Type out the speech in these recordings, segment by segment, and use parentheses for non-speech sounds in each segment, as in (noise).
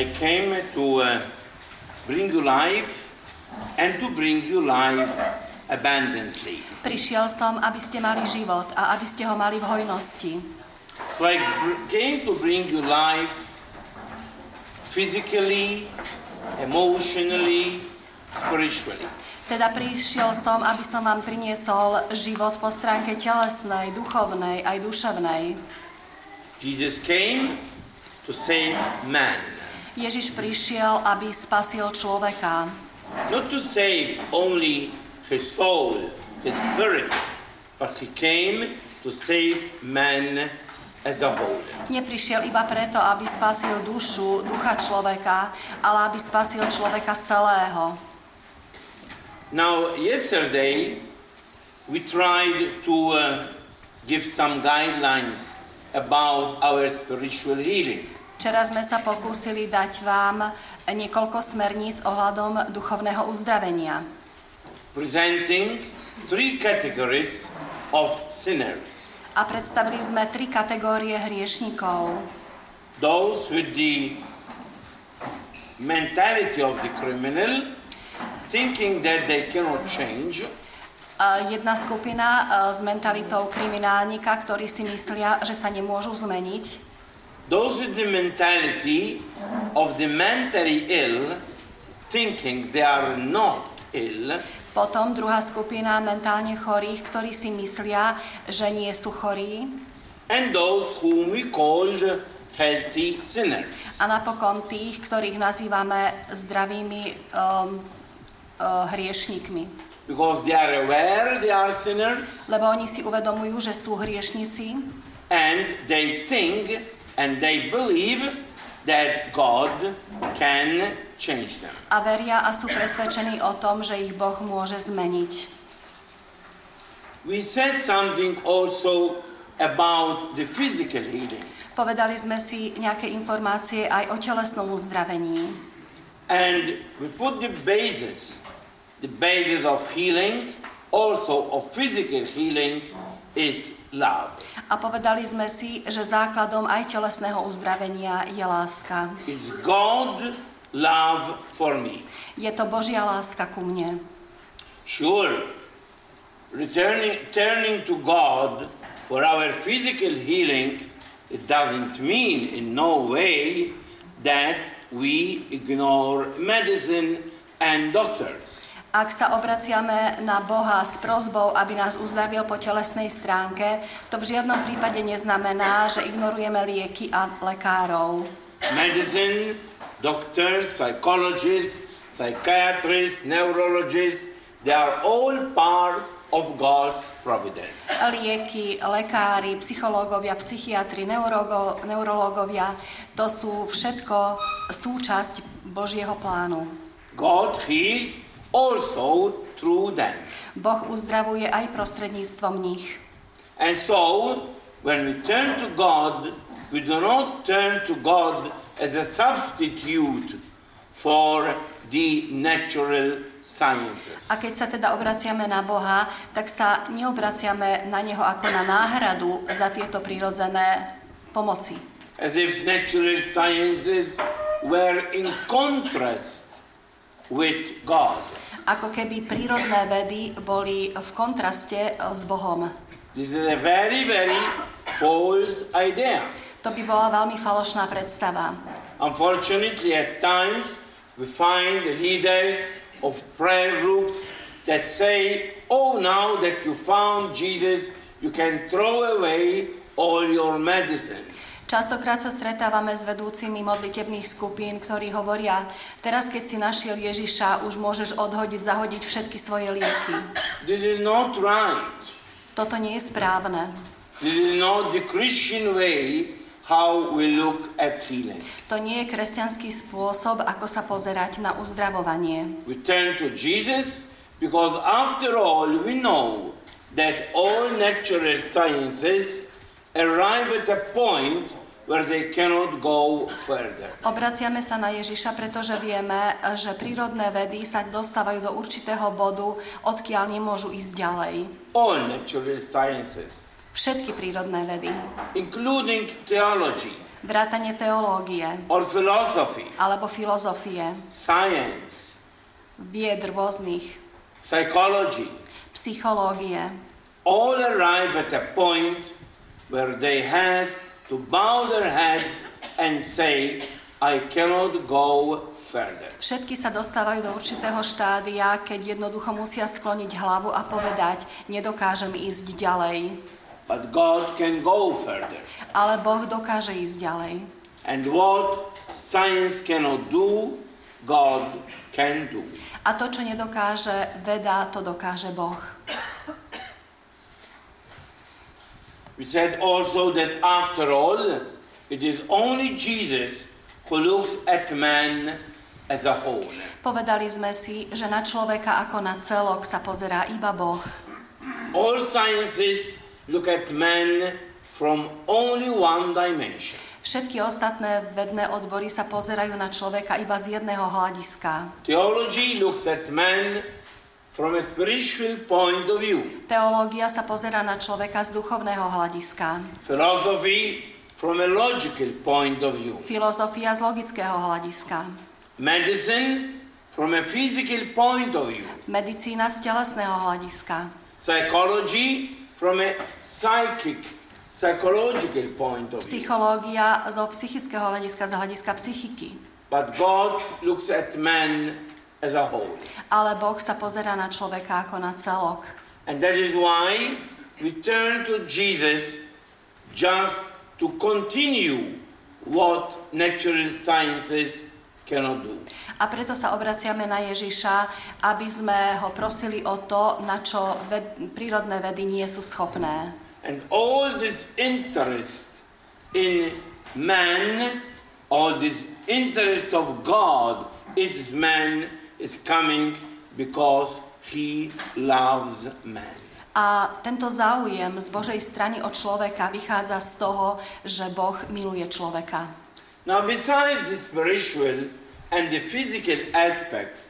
I came to uh, bring you life and to bring you life abundantly. Prišiel som, aby ste mali život a aby ste ho mali v hojnosti. So I came to bring you life physically, emotionally, spiritually. Teda prišiel som, aby som vám priniesol život po stránke telesnej, duchovnej aj duševnej. Jesus came to save man, Ježiš prišiel, aby spasil človeka. not to save only his soul, his spirit, but he came to save man as a whole. Neprišiel iba preto, aby spasil dušu, ducha človeka, ale aby spasil človeka celého. Now, yesterday we tried to uh, give some guidelines about our spiritual healing. Včera sme sa pokúsili dať vám niekoľko smerníc ohľadom duchovného uzdravenia. presenting three categories of sinners A predstavili sme tri kategórie hriešnikov. those with the mentality of the criminal, thinking that they cannot change, Jedna skupina e, s mentalitou kriminálnika, ktorí si myslia, že sa nemôžu zmeniť. Those with the mentality of the mentally ill, thinking they are not ill, Potom druhá skupina mentálne chorých, ktorí si myslia, že nie sú chorí. and those whom we called healthy sinners. A napokon tých, ktorých nazývame zdravými um, uh, hriešnikmi. Because they are aware they are sinners Lebo oni si uvedomujú, že sú hriešnici and they think and they believe that God can change them. a veria a sú presvedčení o tom, že ich Boh môže zmeniť. We said something also about the physical healing. Povedali sme si nejaké informácie aj o telesnom uzdravení. And we put the basis, the basis of healing, also of physical healing, is love. A povedali sme si, že základom aj telesného uzdravenia je láska. It's God love for me. Je to Božia láska ku mne. Sure, returning turning to God for our physical healing, it doesn't mean in no way that we ignore medicine and doctors. Ak sa obraciame na Boha s prozbou, aby nás uzdravil po telesnej stránke, to v žiadnom prípade neznamená, že ignorujeme lieky a lekárov. Medicine, doctors, psychologists, psychiatrists, neurologists, they are all part of God's providence. Lieky, lekári, psychológovia, psychiatri, neurogo, neurológovia, to sú všetko súčasť Božieho plánu. God heals also through them. Boh uzdravuje aj prostredníctvom nich. And so, when we turn to God, we do not turn to God as a substitute for the natural sciences. A keď sa teda obraciame na Boha, tak sa neobraciame na Neho ako na náhradu za tieto prírodzené pomoci. As if natural sciences were in contrast with God. Ako keby prírodné vedy boli v kontraste e, s Bohom. This is a very, very false idea. To by bola veľmi falošná predstava. Unfortunately, at times, we find the leaders of prayer groups that say, Oh, now that you found Jesus, you can throw away all your medicine. Častokrát sa stretávame s vedúcimi modlitebných skupín, ktorí hovoria, teraz keď si našiel Ježiša, už môžeš odhodiť, zahodiť všetky svoje lieky. This is not right. Toto nie je správne. This is not the Christian way how we look at healing. To nie je kresťanský spôsob, ako sa pozerať na uzdravovanie. We turn to Jesus because, after all, we know that all natural sciences arrive at a point where they cannot go further. Obraciame sa na Ježiša, pretože vieme, že prírodné vedy sa dostávajú do určitého bodu, odkiaľ nemôžu ísť ďalej. All natural sciences, Všetky prírodné vedy, including theology, vrátanie teológie or philosophy, alebo filozofie, science, vied rôznych, psychology, psychológie. all arrive at a point where they have to bow their head and say, I cannot go further. Všetky sa dostávajú do určitého štádia, keď jednoducho musia skloniť hlavu a povedať, nedokážem ísť ďalej. But God can go further. Ale Boh dokáže ísť ďalej. And what science cannot do, God can do. A to, čo nedokáže veda, to dokáže Boh. We said also that after all, it is only Jesus who looks at man as a whole. Povedali sme si, že na človeka ako na celok sa pozerá iba Boh. All sciences look at man from only one dimension. Všetky ostatné vedné odbory sa pozerajú na človeka iba z jedného hľadiska. Theology looks at man from a spiritual point of view. Teológia sa pozerá na človeka z duchovného hľadiska. Philosophy from a logical point of view. Filozofia z logického hľadiska. Medicine from a physical point of view. Medicína z telesného hľadiska. Psychology from a psychic, psychological point of view. Psychológia zo psychického hľadiska, z hľadiska psychiky. But God looks at man as a whole. Ale Boh sa pozerá na človeka ako na celok. And that is why we turn to Jesus just to continue what natural sciences cannot do. A preto sa obraciame na Ježiša, aby sme ho prosili o to, na čo ved- prírodné vedy nie sú schopné. And all this interest in man, all this interest of God in man is coming because he loves man. A tento záujem z Božej strany od človeka vychádza z toho, že Boh miluje človeka. Now, besides the spiritual and the physical aspect,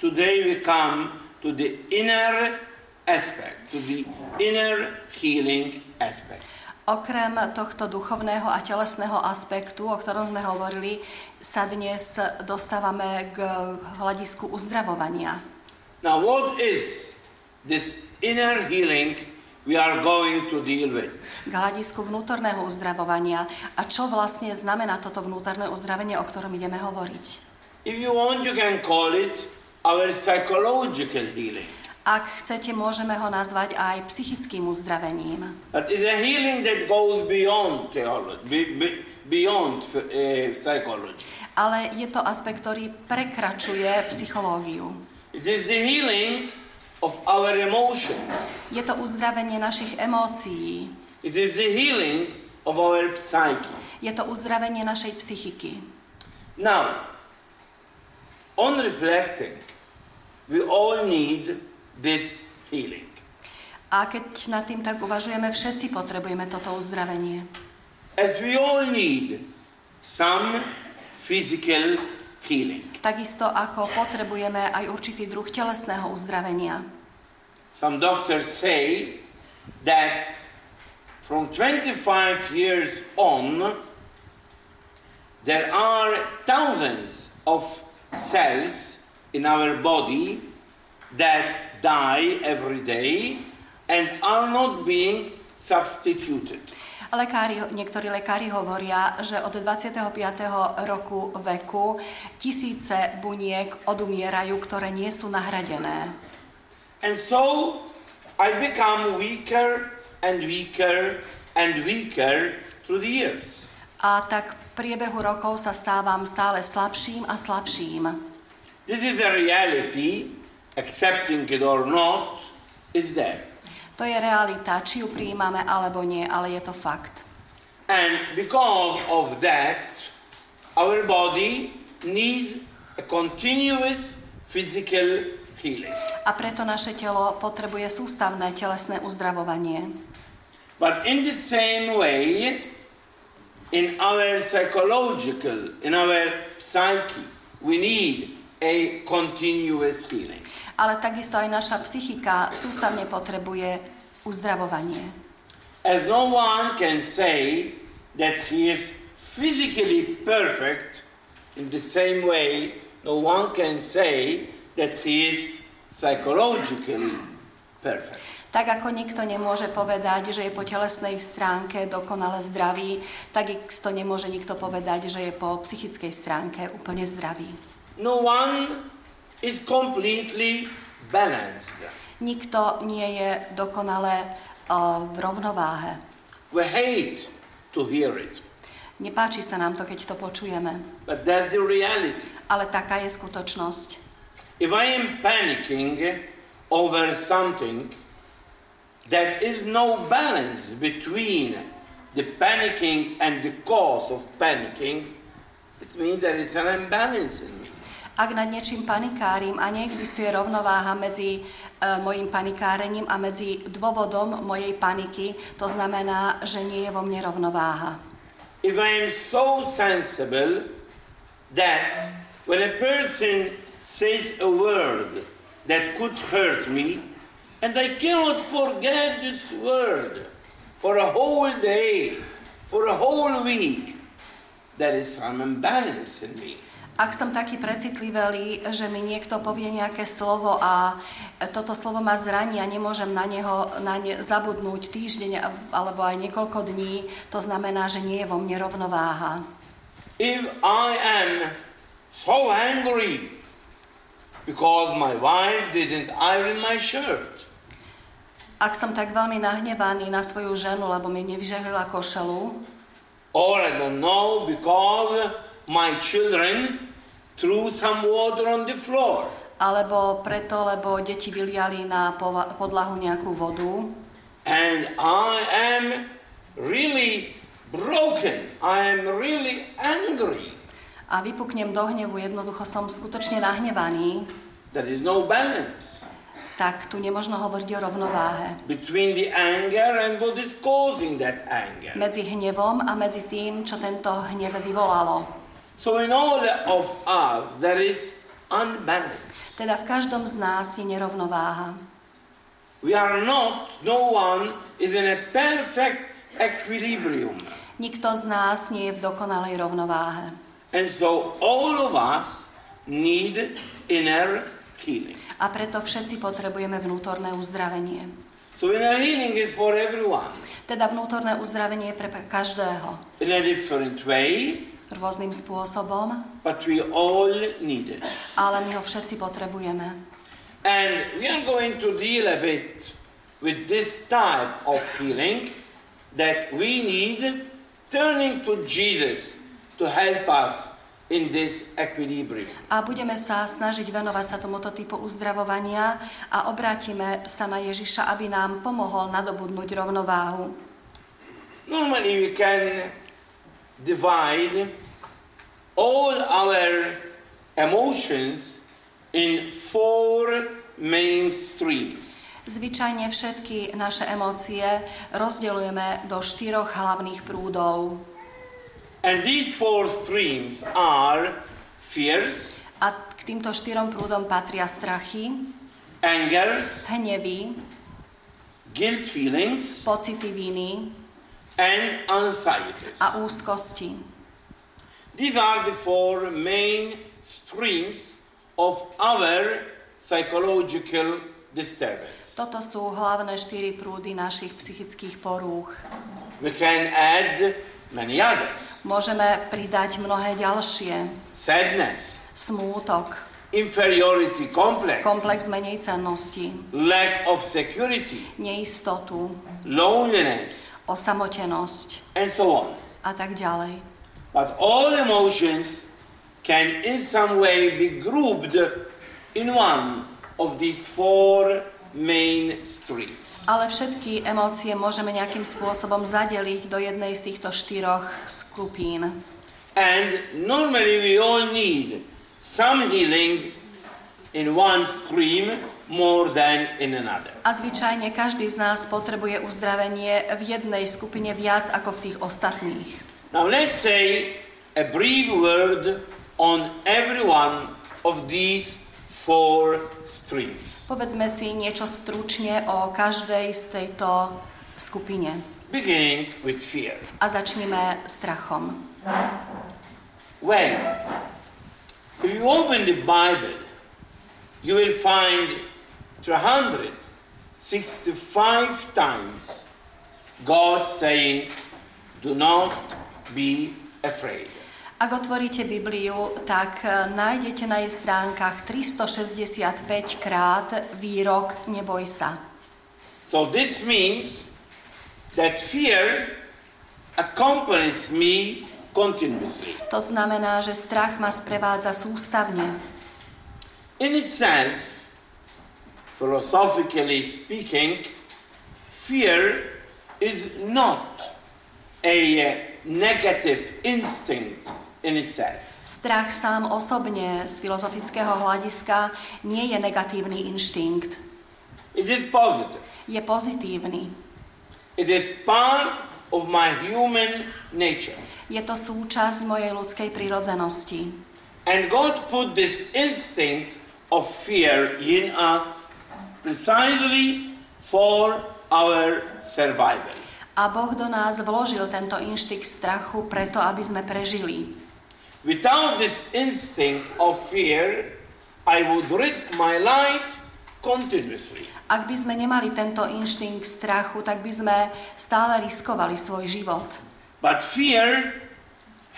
today we come to the inner aspect, to the inner healing aspect. Okrem tohto duchovného a telesného aspektu, o ktorom sme hovorili, sa dnes dostávame k hľadisku uzdravovania. Now, what is this inner healing we are going to deal with? K hľadisku vnútorného uzdravovania. A čo vlastne znamená toto vnútorné uzdravenie, o ktorom ideme hovoriť? If you want, you can call it our psychological healing. Ak chcete, môžeme ho nazvať aj psychickým uzdravením. But it's a healing that goes beyond theology, be- be- beyond uh, psychology. Ale je to aspekt, ktorý prekračuje psychológiu. It is the healing of our emotions. Je to uzdravenie našich emócií. It is the healing of our psyche. Je to uzdravenie našej psychiky. Now, on reflecting, we all need this healing. A keď nad tým tak uvažujeme, všetci potrebujeme toto uzdravenie. As we all need some physical healing. Takisto ako potrebujeme aj určitý druh telesného uzdravenia. Some doctors say that from 25 years on, there are thousands of cells in our body that die every day and are not being substituted. Lekári, niektorí lekári hovoria, že od 25. roku veku tisíce buniek odumierajú, ktoré nie sú nahradené. And so I become weaker and weaker and weaker through the years. A tak v priebehu rokov sa stávam stále slabším a slabším. This is a reality, accepting it or not, is there. To je realita, či ju prijímame alebo nie, ale je to fakt. And because of that, our body needs a continuous physical healing. A preto naše telo potrebuje sústavné telesné uzdravovanie. But in the same way, in our psychological, in our psyche, we need a continuous healing. Ale takisto aj naša psychika sústavne potrebuje uzdravovanie. As no one can say that he is physically perfect in the same way no one can say that he is psychologically perfect. Tak ako nikto nemôže povedať, že je po telesnej stránke dokonale zdravý, tak to nemôže nikto povedať, že je po psychickej stránke úplne zdravý. No one is completely balanced. Nikto nie je dokonale uh, v rovnováhe. We hate to hear it, Nepáči sa nám to, keď to počujeme, but that's the reality. ale taká je skutočnosť. If I am panicking over something, there is no balance between the panicking and the cause of panicking. It means there is an imbalance in me. Ak nad niečím panikárim a neexistuje rovnováha medzi uh, mojim panikárením a medzi dôvodom mojej paniky, to znamená, že nie je vo mne rovnováha. If I am so sensible that when a person says a word that could hurt me, and I cannot forget this word for a whole day, for a whole week, there is some imbalance in me. Ak som taký precitlivelý, že mi niekto povie nejaké slovo a toto slovo ma zraní a nemôžem na neho na ne zabudnúť týždeň alebo aj niekoľko dní, to znamená, že nie je vo mne rovnováha. If I am so angry because my wife didn't iron my shirt, Ak som tak veľmi nahnevaný na svoju ženu, lebo mi nevyžehlila košelu, or I don't know because my children threw some water on the floor, alebo preto, lebo deti vyliali na podlahu nejakú vodu and I am really broken, I am really angry, a vypuknem do hnevu, jednoducho som skutočne nahnevaný, there is no balance tak tu nemožno hovoriť o rovnováhe. between the anger and what is causing that anger. medzi hnevom a medzi tým, čo tento hnev vyvolalo. So in all of us there is unbalance. Teda v každom z nás je nerovnováha. We are not, no one is in a perfect equilibrium. Nikto z nás nie je v dokonalej rovnováhe. And so all of us need inner healing. A preto všetci potrebujeme vnútorné uzdravenie. So inner healing is for everyone Teda vnútorné uzdravenie je pre každého. in a different way, Rôznym spôsobom, but we all need it. ale my ho všetci potrebujeme. And we are going to deal a bit with this type of healing that we need turning to Jesus to help us in this equilibrium. A budeme sa snažiť venovať sa tomuto typu uzdravovania a obrátime sa na Ježiša, aby nám pomohol nadobudnúť rovnováhu. Normally we can divide all our emotions in four main streams. Zvyčajne všetky naše emócie rozdeľujeme do štyroch hlavných prúdov. And these four streams are fears, A k týmto štyrom prúdom patria strachy, angers, hnevy, guilt feelings, pocity viny and anxieties. a úzkosti. These are the four main streams of our psychological disturbance. Toto sú hlavné štyri prúdy našich psychických porúch. We can add many others. Môžeme pridať mnohé ďalšie. Sadness, Smútok, inferiority complex, komplex menej cennosti, lack of security, neistotu, loneliness, osamotenosť and so on. a tak ďalej. But all emotions can in some way be grouped in one of these four main streams. Ale všetky emócie môžeme nejakým spôsobom zadeliť do jednej z týchto štyroch skupín. And normally we all need some healing in one stream more than in another. A zvyčajne každý z nás potrebuje uzdravenie v jednej skupine viac ako v tých ostatných. Now let's say a brief word on every one of these four streams. Povedzme si niečo stručne o každej z tejto skupine. beginning with fear. A začneme strachom. Well, if you open the Bible, you will find 365 times God saying, Do not be afraid. Ak otvoríte Bibliu, tak e, nájdete na jej stránkach 365 krát výrok Neboj sa. So this means that fear accompanies me continuously. To znamená, že strach ma sprevádza sústavne. In itself, philosophically speaking, fear is not a uh, negative instinct in itself. Strach sám osobne z filozofického hľadiska nie je negatívny inštinkt. It is positive. Je pozitívny. It is part of my human nature. Je to súčasť mojej ľudskej prírodzenosti. And God put this instinct of fear in us precisely for our survival. A Boh do nás vložil tento inštinkt strachu preto, aby sme prežili. Without this instinct of fear, I would risk my life continuously. Ak by sme nemali tento inštinkt strachu, tak by sme stále riskovali svoj život. But fear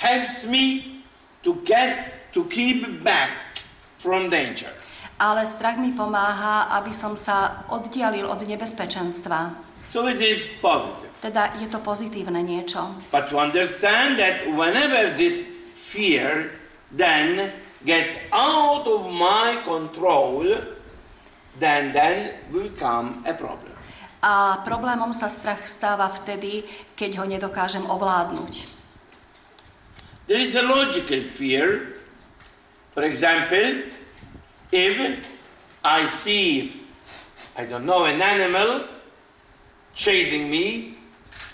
helps me to get to keep back from danger. Ale strach mi pomáha, aby som sa oddialil od nebezpečenstva. So it is positive. Teda je to pozitívne niečo. But to understand that whenever this fear then gets out of my control, then then will come a problem. A problémom sa strach stáva vtedy, keď ho nedokážem ovládnuť. There is a logical fear. For example, if I see, I don't know, an animal chasing me,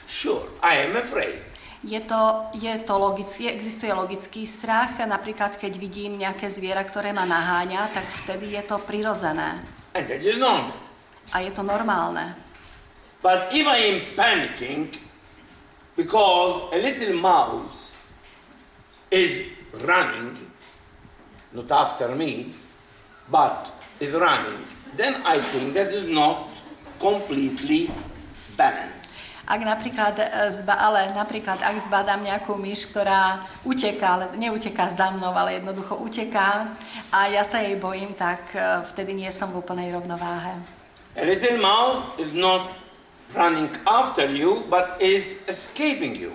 sure, I am afraid. Je to, je to logický, existuje logický strach, napríklad keď vidím nejaké zviera, ktoré ma naháňa, tak vtedy je to prirodzené And that is normal. a je to normálne. But if I am panicking because a little mouse is running, not after me, but is running, then I think that is not completely balanced. Ak napríklad, e, zba, ale napríklad, ak zbadám nejakú myš, ktorá uteká, ale neuteká za mnou, ale jednoducho uteká a ja sa jej bojím, tak e, vtedy nie som v úplnej rovnováhe. A little mouse is not running after you, but is escaping you.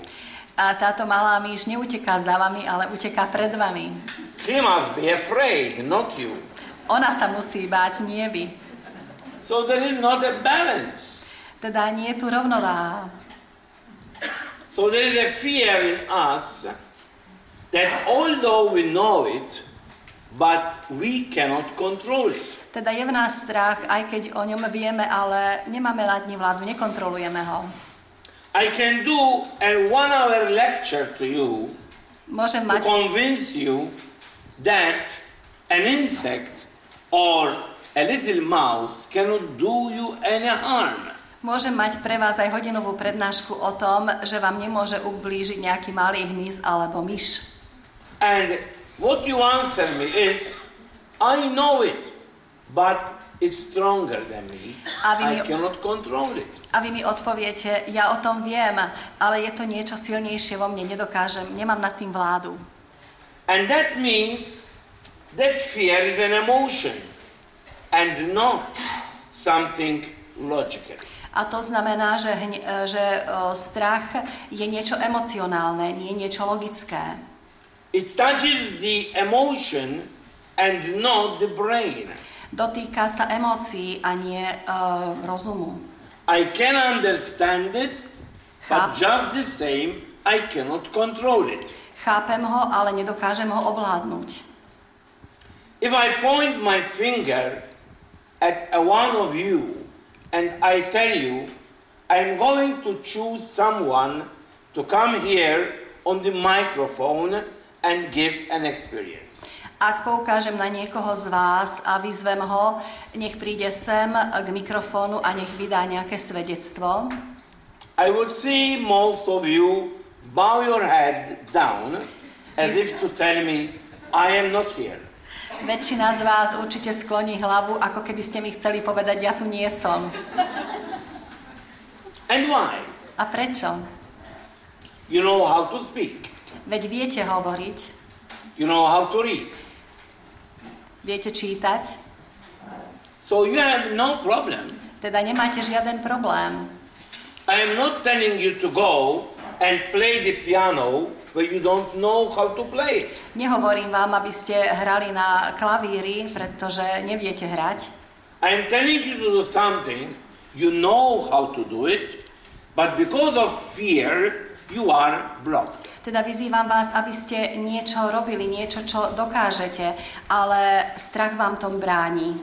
A táto malá myš neuteká za vami, ale uteká pred vami. He must be afraid, not you. Ona sa musí báť, nie vy. So there is not a balance. Teda nie je tu rovnováha. So there is a fear in us that although we know it, but we cannot control it. Teda je v nás strach, aj keď o ňom vieme, ale nemáme nad ním vládu, nekontrolujeme ho. I can do a one hour lecture to you Môžem to mať, convince you that an insect or a little mouse cannot do you any harm. môžem mať pre vás aj hodinovú prednášku o tom, že vám nemôže ublížiť nejaký malý hmyz alebo myš. And what you answer me is, I know it, but it's stronger than me. A vy I mi- cannot control it. A vy mi odpoviete, ja o tom viem, ale je to niečo silnejšie vo mne, nedokážem, nemám nad tým vládu. And that means that fear is an emotion and not something logical. A to znamená, že, e, že o, strach je niečo emocionálne, nie niečo logické. It touches the emotion and not the brain. Dotýka sa emócií a nie uh, rozumu. I can understand it, but Cháp- just the same, I cannot control it. Chápem ho, ale nedokážem ho ovládnuť. If I point my finger at one of you and I tell you, I'm going to choose someone to come here on the microphone and give an experience. Ak poukážem na niekoho z vás a vyzvem ho, nech príde sem k mikrofónu a nech vydá nejaké svedectvo, I would see most of you bow your head down as if to tell me, I am not here. Väčšina z vás určite skloní hlavu, ako keby ste mi chceli povedať, ja tu nie som. And why? A prečo? You know how to speak. Veď viete hovoriť, You know how to read. viete čítať, So you have no problem. teda nemáte žiaden problém. I am not telling you to go and play the piano where you don't know how to play it. Nehovorím vám, aby ste hrali na klavíri, pretože neviete hrať. I am telling you to do something, you know how to do it, but because of fear, you are blocked. Teda vyzývam vás, aby ste niečo robili, niečo, čo dokážete, ale strach vám tom bráni.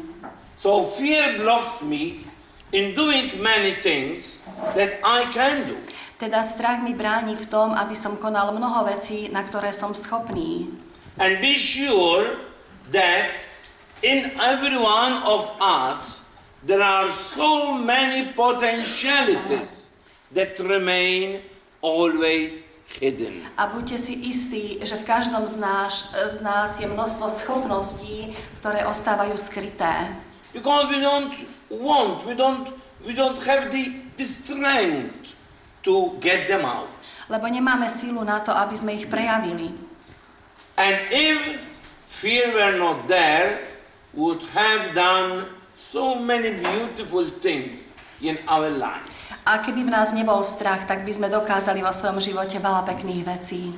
So fear blocks me in doing many things that I can do. Teda strach mi bráni v tom, aby som konal mnoho vecí, na ktoré som schopný. And be sure that in every one of us there are so many potentialities that remain always hidden. A buďte si istí, že v každom z nás, z nás je množstvo schopností, ktoré ostávajú skryté. Because we don't want, we don't, we don't have the, the strength to get them out. Lebo nemáme sílu na to, aby sme ich prejavili. And if fear were not there, would have done so many beautiful things in our life. A keby v nás nebol strach, tak by sme dokázali vo svojom živote veľa pekných vecí.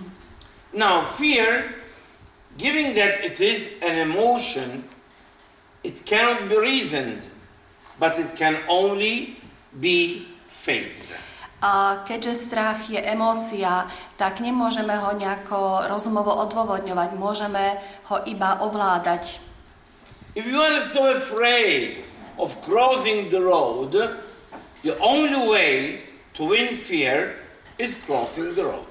Now, fear, given that it is an emotion, it cannot be reasoned, but it can only be faced. A keďže strach je emócia, tak nemôžeme ho nejako rozumovo odôvodňovať, môžeme ho iba ovládať. If you are so afraid of crossing the road, the only way to win fear is crossing the road.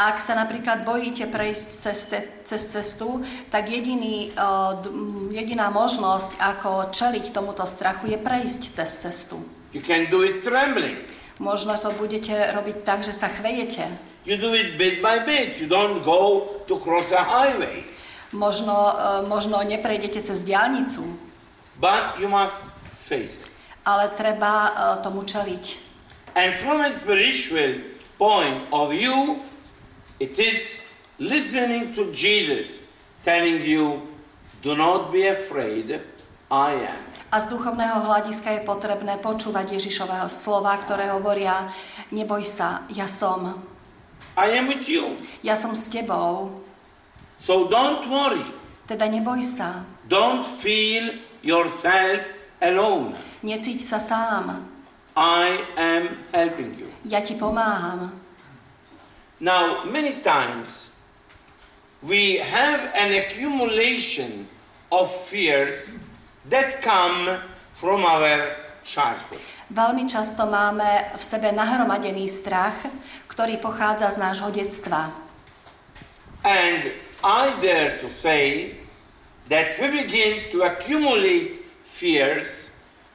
Ak sa napríklad bojíte prejsť cez, ce- cez cestu, tak jediný, jediná možnosť, ako čeliť tomuto strachu, je prejsť cez cestu. You can do it trembling. Možno to budete robiť tak, že sa chvejete. You do it bit by bit. You don't go to cross a highway. Možno, e, možno neprejdete cez diálnicu, But you must face it. ale treba e, tomu čeliť. And from a spiritual point of view, it is listening to Jesus telling you, do not be afraid, I am. A z duchovného hľadiska je potrebné počúvať Ježišového slova, ktoré hovoria, neboj sa, ja som. I am with you. Ja som s tebou, So don't worry. teda neboj sa. Don't feel yourself alone. Necíť sa sám. I am helping you. Ja ti pomáham. Now, many times we have an accumulation of fears that come from our childhood. Veľmi často máme v sebe nahromadený strach, ktorý pochádza z nášho detstva. And I dare to say that we begin to accumulate fears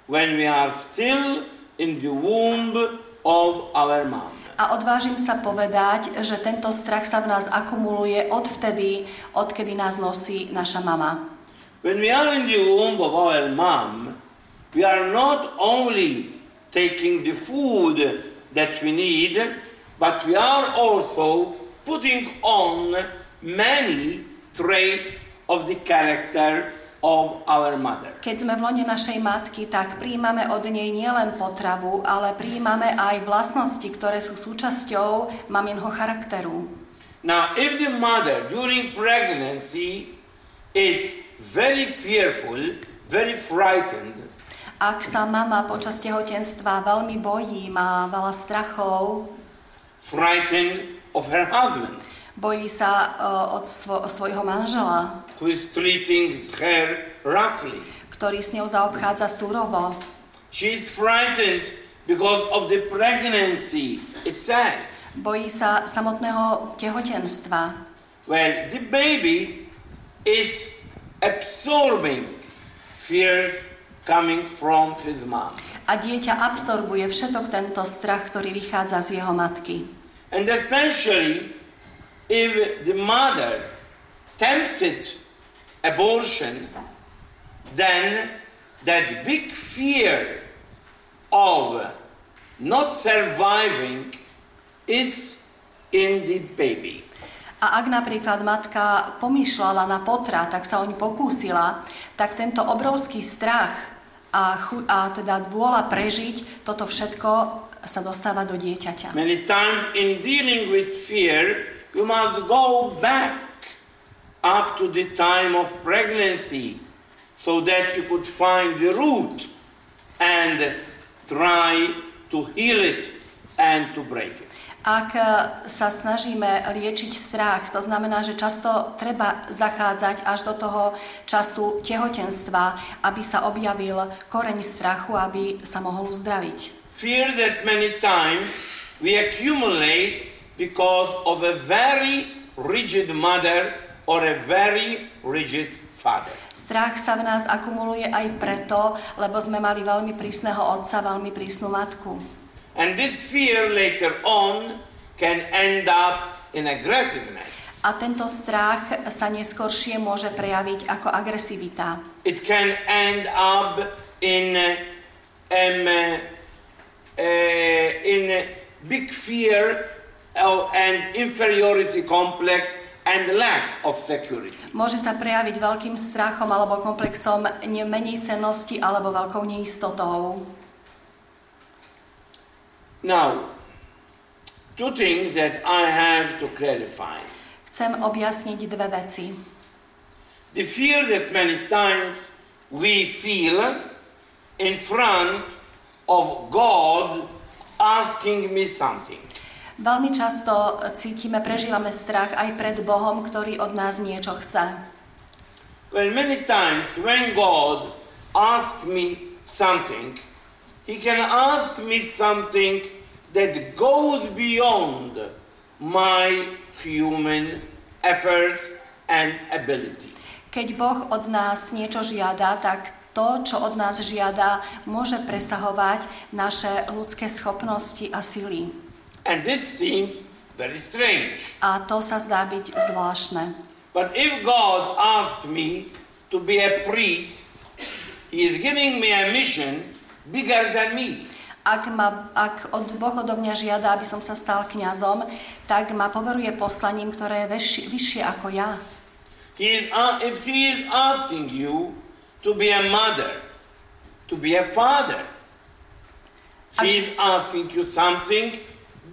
when we are still in the womb of our mom. A odvážim sa povedať, že tento strach sa v nás akumuluje odvtedy, odkedy nás nosí naša mama. When we are in the womb of our mom, we are not only taking the food that we need, but we are also putting on many traits of the character of our mother. Keď sme v lone našej matky, tak príjmame od nej nielen potravu, ale príjmame aj vlastnosti, ktoré sú súčasťou maminho charakteru. Now, if the mother during pregnancy is very fearful, very frightened, Ak sa mama počas tehotenstva veľmi bojí, má veľa strachov, frightened of her husband, bojí sa uh, od svo- svojho manžela, who is treating her roughly. ktorý s ňou zaobchádza surovo. She is frightened because of the pregnancy itself. Bojí sa samotného tehotenstva. Well, the baby is absorbing fears coming from his mom. A dieťa absorbuje všetok tento strach, ktorý vychádza z jeho matky. And especially if the mother tempted abortion, then that big fear of not surviving is in the baby. A ak napríklad matka pomýšľala na potra, tak sa oň pokúsila, tak tento obrovský strach a, chu- a teda vôľa prežiť, toto všetko sa dostáva do dieťaťa. Many times in dealing with fear, you must go back up to the time of pregnancy so that you could find the root and try to heal it and to break it. Ak e, sa snažíme liečiť strach, to znamená, že často treba zachádzať až do toho času tehotenstva, aby sa objavil koreň strachu, aby sa mohol uzdraviť. Fear that many times we accumulate because of a very rigid mother or a very rigid father. Strach sa v nás akumuluje aj preto, lebo sme mali veľmi prísneho otca, veľmi prísnu matku. And this fear later on can end up in aggressiveness. A tento strach sa neskoršie môže prejaviť ako agresivita. It can end up in um, uh, in big fear and inferiority complex and lack of security. Môže sa prejaviť veľkým strachom alebo komplexom menej cennosti alebo veľkou neistotou. Now, two things that I have to clarify. Chcem objasniť dve veci. The fear that many times we feel in front of God asking me something. Veľmi často cítime, prežívame strach aj pred Bohom, ktorý od nás niečo chce. Well, many times when God asks me something, He can ask me something that goes beyond my human efforts and ability. Keď Boh od nás niečo žiada, tak to, čo od nás žiada, môže presahovať naše ľudské schopnosti a sily. And this seems very strange. A to sa zdá byť zvláštne. But if God asked me to be a priest, He is giving me a mission bigger than me. Ak, ma, ak od Boh odo mňa žiada, aby som sa stal kňazom, tak ma poveruje poslaním, ktoré je vyššie, vyššie ako ja. He is, uh, if he is asking you to be a mother, to be a father, he is asking you something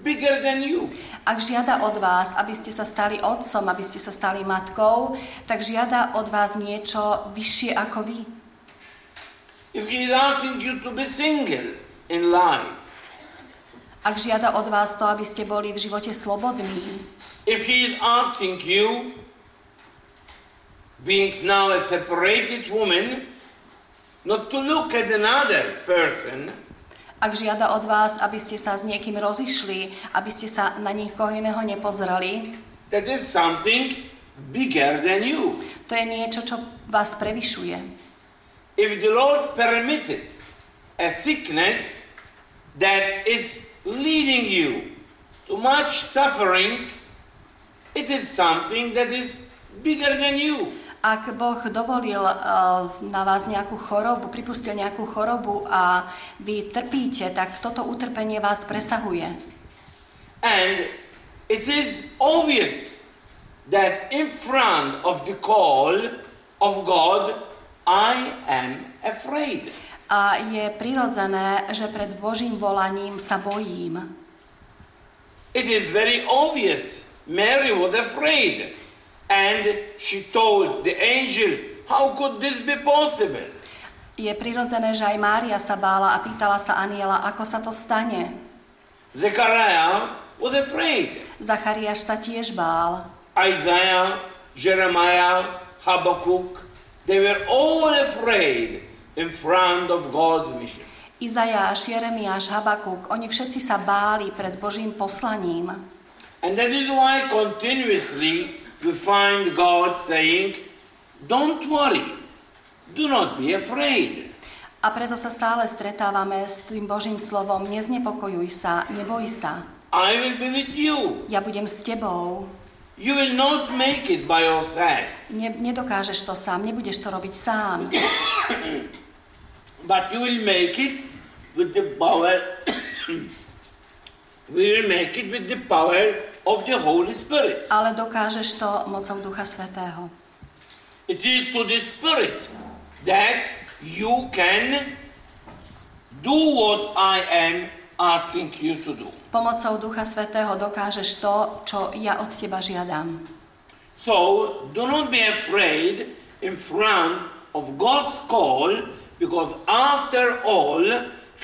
bigger than you. Ak žiada od vás, aby ste sa stali otcom, aby ste sa stali matkou, tak žiada od vás niečo vyššie ako vy. If he is asking you to be single in life, Ak žiada od vás to, aby ste boli v živote slobodní, if he is asking you, being now a separated woman, not to look at another person, ak žiada od vás, aby ste sa s niekým rozišli, aby ste sa na nikoho iného nepozreli, that is something bigger than you. to je niečo, čo vás prevyšuje. If the Lord permitted a sickness that is leading you to much suffering, it is something that is bigger than you. Ak Boh dovolil uh, na vás nejakú chorobu, pripustil nejakú chorobu a vy trpíte, tak toto utrpenie vás presahuje. And it is obvious that in front of the call of God, I am afraid. A je prirodzené, že pred Božím volaním sa bojím. It is very obvious. Mary was afraid. And she told the angel, How could this be possible? Je prirodzené, že aj Mária sa bála a pýtala sa aniela, ako sa to stane. Zechariah was afraid. Zachariáš sa tiež bál. Isaiah, Jeremiah, Habakkuk, they were all afraid in front of God's mission. Izajáš, Jeremiáš, Habakuk, oni všetci sa báli pred Božím poslaním. And that is why continuously we find God saying, Don't worry, do not be afraid. A preto sa stále stretávame s tým Božím slovom, neznepokojuj sa, neboj sa. I will be with you. Ja budem s tebou. You will not make it by yourself, Ne, nedokážeš to sám, nebudeš to robiť sám, but you will make it with the power. (coughs) we will make it with the power of the Holy Spirit. ale dokážeš to mocou Ducha Svetého. It is to the Spirit that you can do what I am asking you to do. Pomocou Ducha Svetého dokážeš to, čo ja od teba žiadam. So do not be afraid in front of God's call because after all,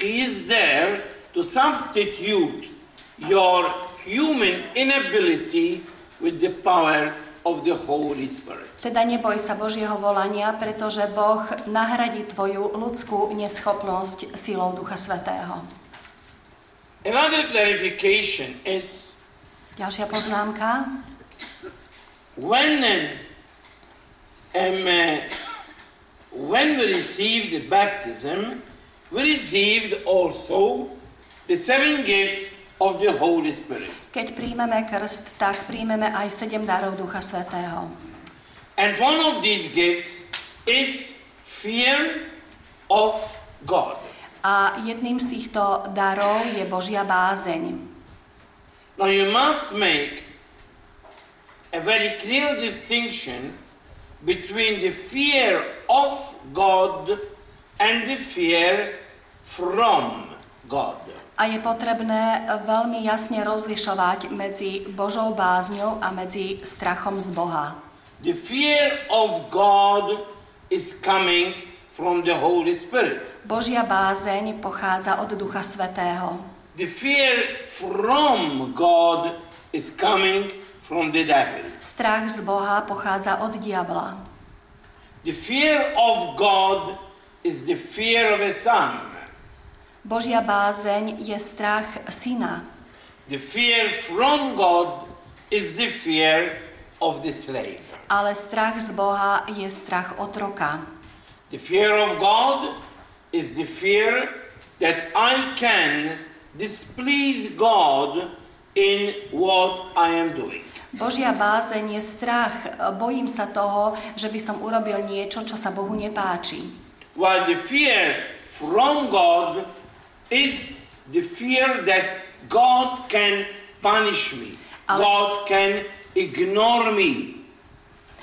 He is there to substitute your human inability with the power of the Holy Spirit. Teda neboj sa Božieho volania, pretože Boh nahradí tvoju ľudskú neschopnosť silou Ducha Svetého. Another clarification is Ďalšia poznámka. when um, uh, when we received the baptism, we received also the seven gifts of the Holy Spirit. Keď príjmeme krst, tak príjmeme aj sedem darov Ducha Svetého. And one of these gifts is fear of God. A jedným z týchto darov je Božia bázeň. Now you must make a very clear distinction between the fear of God and the fear from God. A je potrebné veľmi jasne rozlišovať medzi Božou bázňou a medzi strachom z Boha. The fear of God is coming from the Holy Spirit. Božia bázeň pochádza od Ducha Svetého. The fear from God is coming from the devil. Strach z Boha pochádza od diabla. The fear of God is the fear of a son. Božia bázeň je strach syna. The fear from God is the fear of the slave. Ale strach z Boha je strach otroka. The fear of God is the fear that I can displease God in what I am doing. Božia bázeň je strach. Bojím sa toho, že by som urobil niečo, čo sa Bohu nepáči. While the fear from God is the fear that God can punish me, Ale- God can ignore me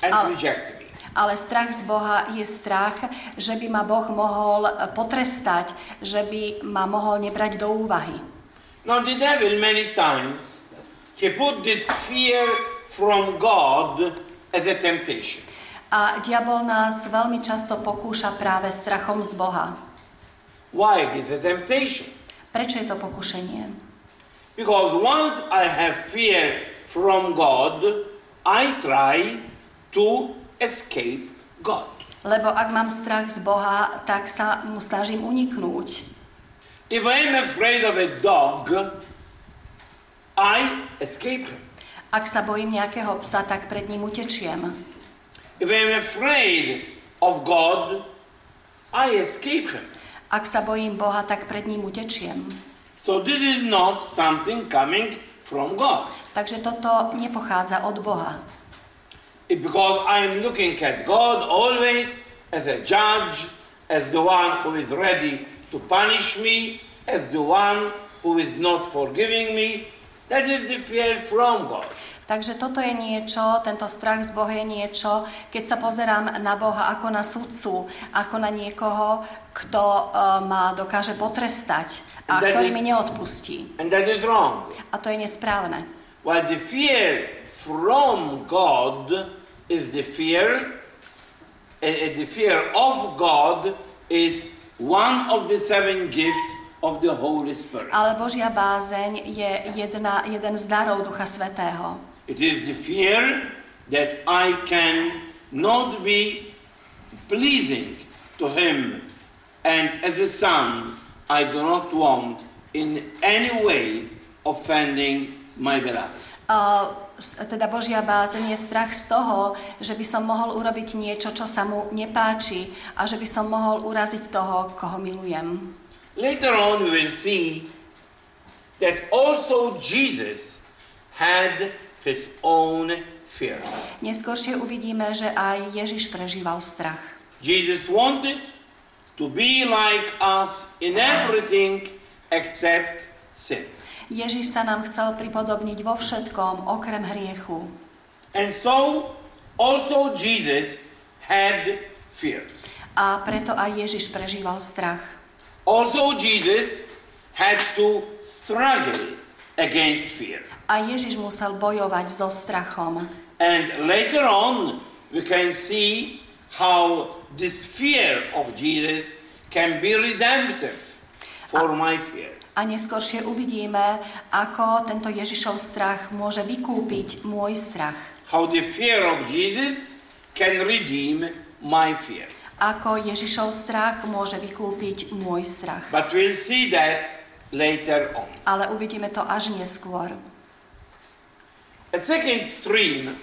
and Ale- reject me. Ale strach z Boha je strach, že by ma Boh mohol potrestať, že by ma mohol nebrať do úvahy. Now the devil many times he put this fear from God as a temptation. A diabol nás veľmi často pokúša práve strachom z Boha. Why is a temptation? Prečo je to pokušenie? Because once I have fear from God, I try to escape God. Lebo ak mám strach z Boha, tak sa mu snažím uniknúť. If I am afraid of a dog, I escape him. Ak sa bojím nejakého psa, tak pred ním utečiem. If I am afraid of God, I escape him. Ak sa bojím Boha, tak pred ním utečiem. So this is not something coming from God. Takže toto nepochádza od Boha. Because I am looking at God always as a judge, as the one who is ready to punish me, as the one who is not forgiving me. That is the fear from God. Takže toto je niečo, tento strach z Boha je niečo, keď sa pozerám na Boha ako na sudcu, ako na niekoho, kto uh, ma dokáže potrestať a That ktorý is- mi neodpustí. And that is wrong. A to je nesprávne. While the fear from God is the fear, uh, the fear of God is one of the seven gifts of the Holy Spirit. Ale Božia bázeň je jedna, jeden z darov Ducha Svetého. It is the fear that I can not be pleasing to Him, and as a son, I do not want in any way offending my beloved. Uh, Teda Božia bázeň je strach z toho, že by som mohol urobiť niečo, čo sa mu nepáči a že by som mohol uraziť toho, koho milujem. Later on, we will see that also Jesus had his own fears. Neskôršie uvidíme, že aj Ježiš prežíval strach. Jesus wanted to be like us in everything except sin. Ježiš sa nám chcel pripodobniť vo všetkom, okrem hriechu. And so, also Jesus had fears. A preto aj Ježiš prežíval strach. Also, Jesus had to struggle against fear. A Ježiš musel bojovať so strachom. And later on, we can see how this fear of Jesus can be redemptive for my fear. A neskôršie uvidíme, ako tento Ježišov strach môže vykúpiť môj strach. How the fear of Jesus can redeem my fear. Ako Ježišov strach môže vykúpiť môj strach. But we'll see that later on. Ale uvidíme to až neskôr. A second stream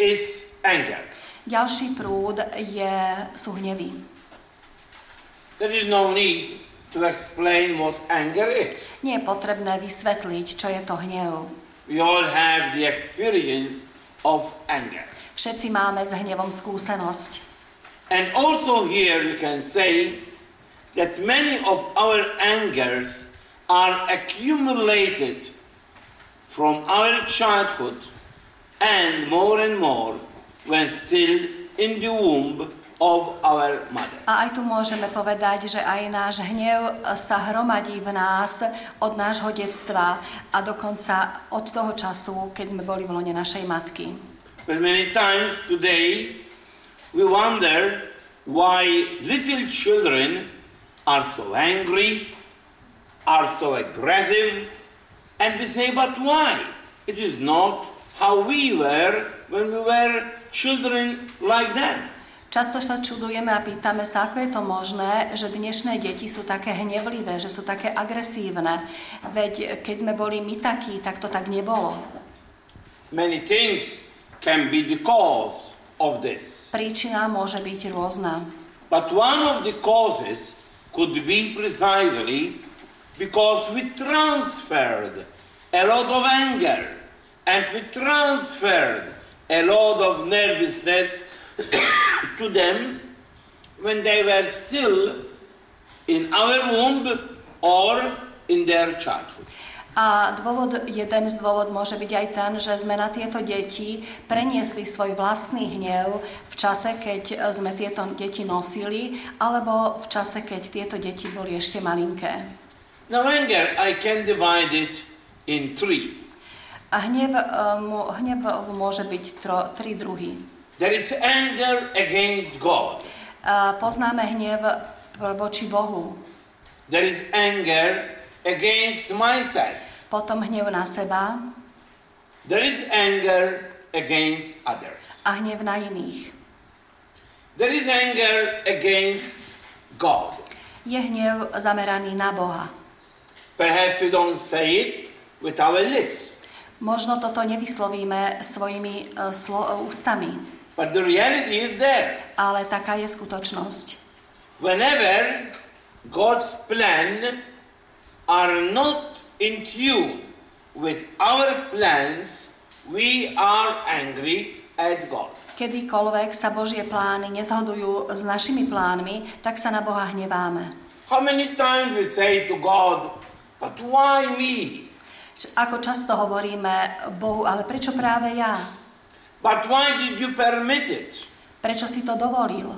is anger. Ďalší prúd je, sú hnevy. There is no need to explain what anger is. Nie je potrebné vysvetliť, čo je to hnev. We all have the experience of anger. Všetci máme s hnevom skúsenosť. And also here you can say that many of our angers are accumulated from our childhood and more and more when still in the womb of our mother. A aj tu môžeme povedať, že aj náš hnev sa hromadí v nás od nášho detstva a dokonca od toho času, keď sme boli v lone našej matky. But many times today we wonder why little children are so angry, are so aggressive, and we say, but why? It is not how we were when we were children like them. Často sa čudujeme a pýtame sa, ako je to možné, že dnešné deti sú také hnevlivé, že sú také agresívne. Veď keď sme boli my takí, tak to tak nebolo. Many things can be the cause of this. Príčina môže byť rôzna. But one of the causes could be precisely because we transferred a lot of anger and we transferred a lot of nervousness to them when they were still in our womb or in their childhood. A dôvod, jeden z dôvod môže byť aj ten, že sme na tieto deti preniesli svoj vlastný hnev v čase, keď sme tieto deti nosili, alebo v čase, keď tieto deti boli ešte malinké. Now, anger, I can divide it in three. A hnev, e, hnev môže byť tro, tri druhy. There is anger against God. A poznáme hnev voči Bohu, There is anger against myself. potom hnev na seba There is anger against others. a hnev na iných. There is anger against God. Je hnev zameraný na Boha. Perhaps we don't say it with our lips, Možno toto nevyslovíme svojimi e, slo- ústami, but the reality is there. ale taká je skutočnosť. Whenever God's plan are not in tune with our plans, we are angry at God. Kedykoľvek sa Božie plány nezhodujú s našimi plánmi, tak sa na Boha hneváme. How many times we say to God, but why me? Ako často hovoríme Bohu, ale prečo práve ja? But why did you permit it? Prečo si to dovolil?